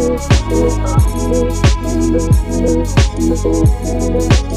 Thank you.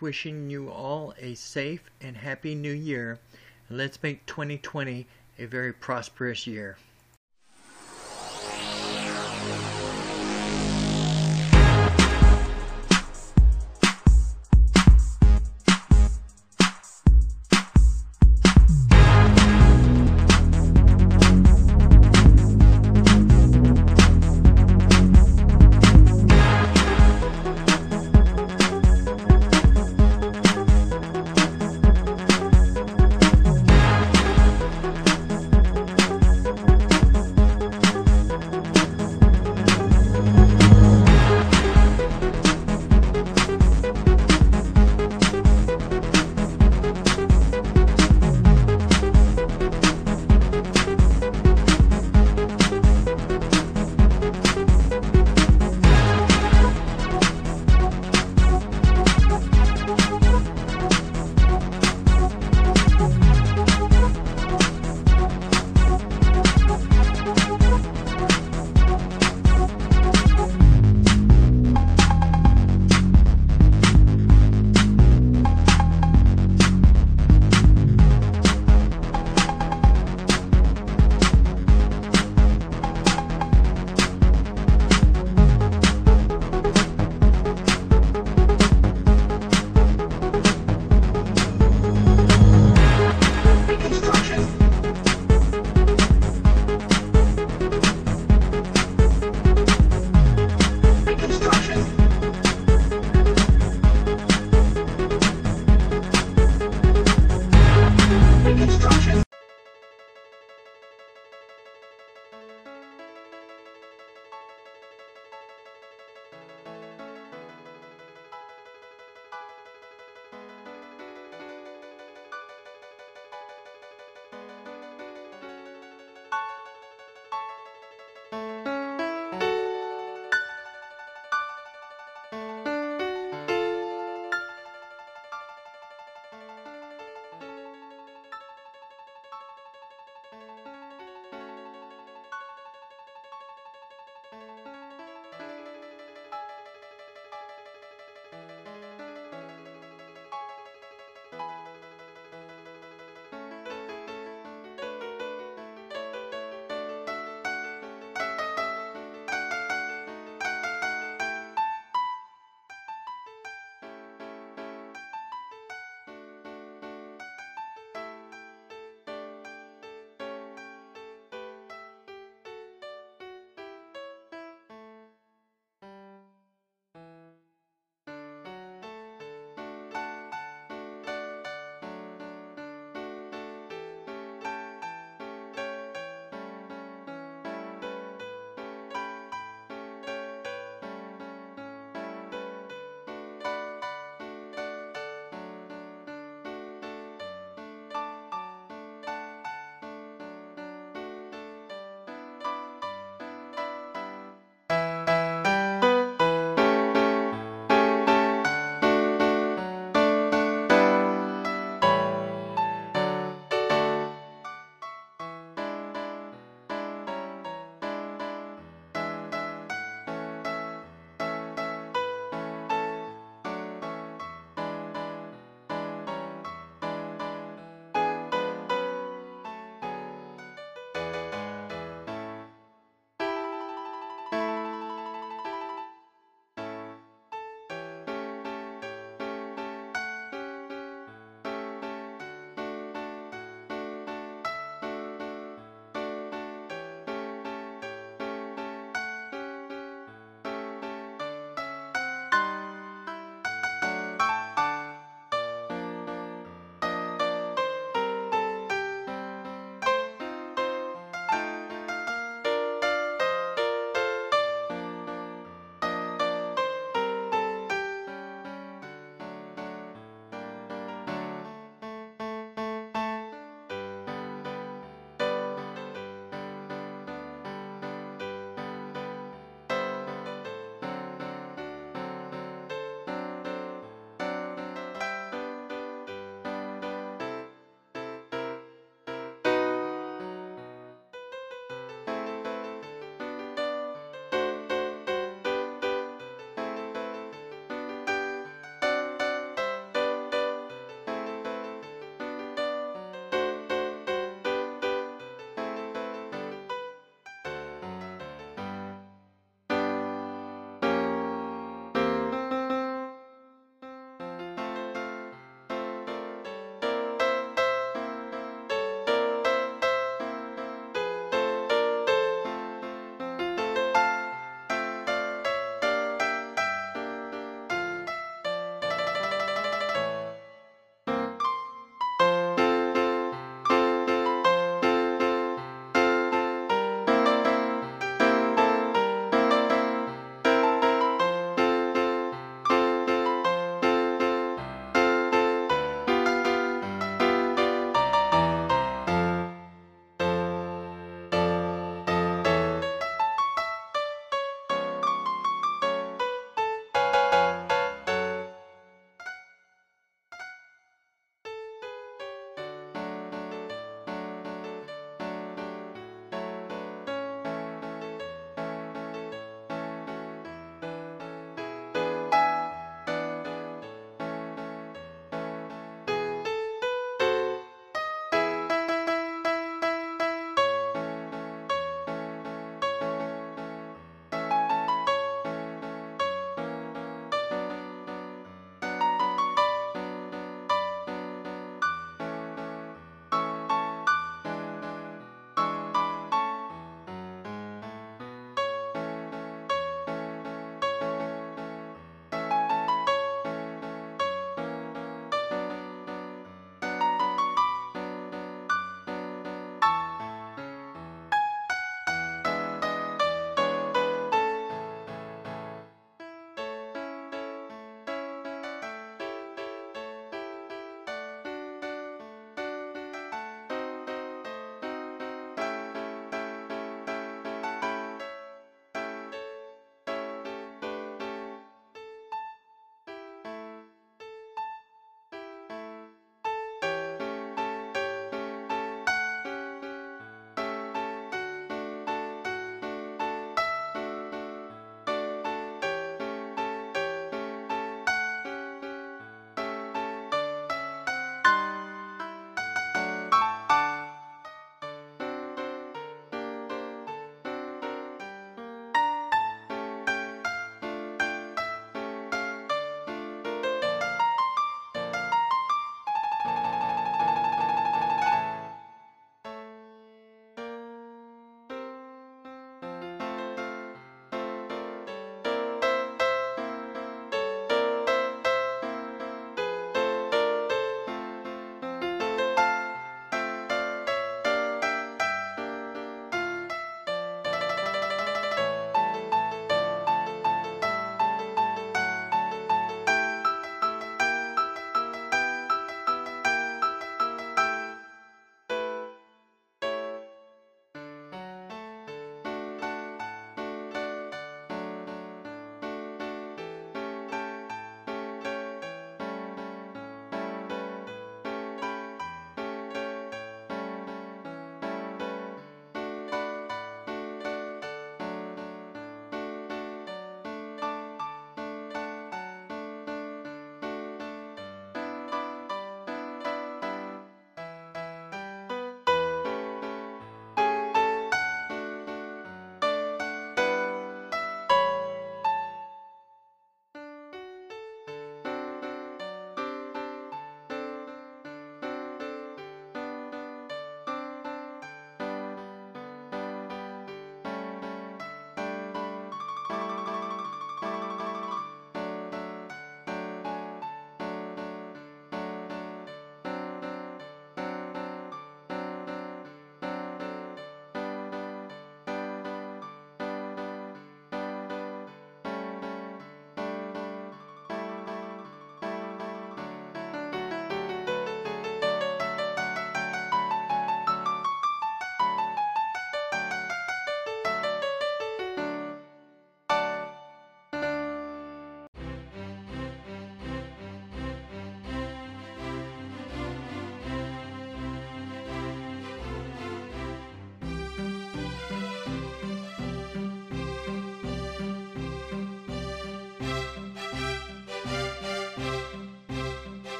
Wishing you all a safe and happy new year. Let's make 2020 a very prosperous year.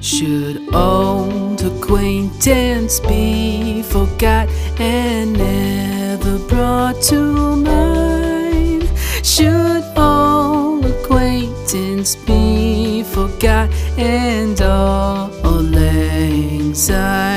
Should old acquaintance be forgot and never brought to mind? Should old acquaintance be forgot and all anxiety?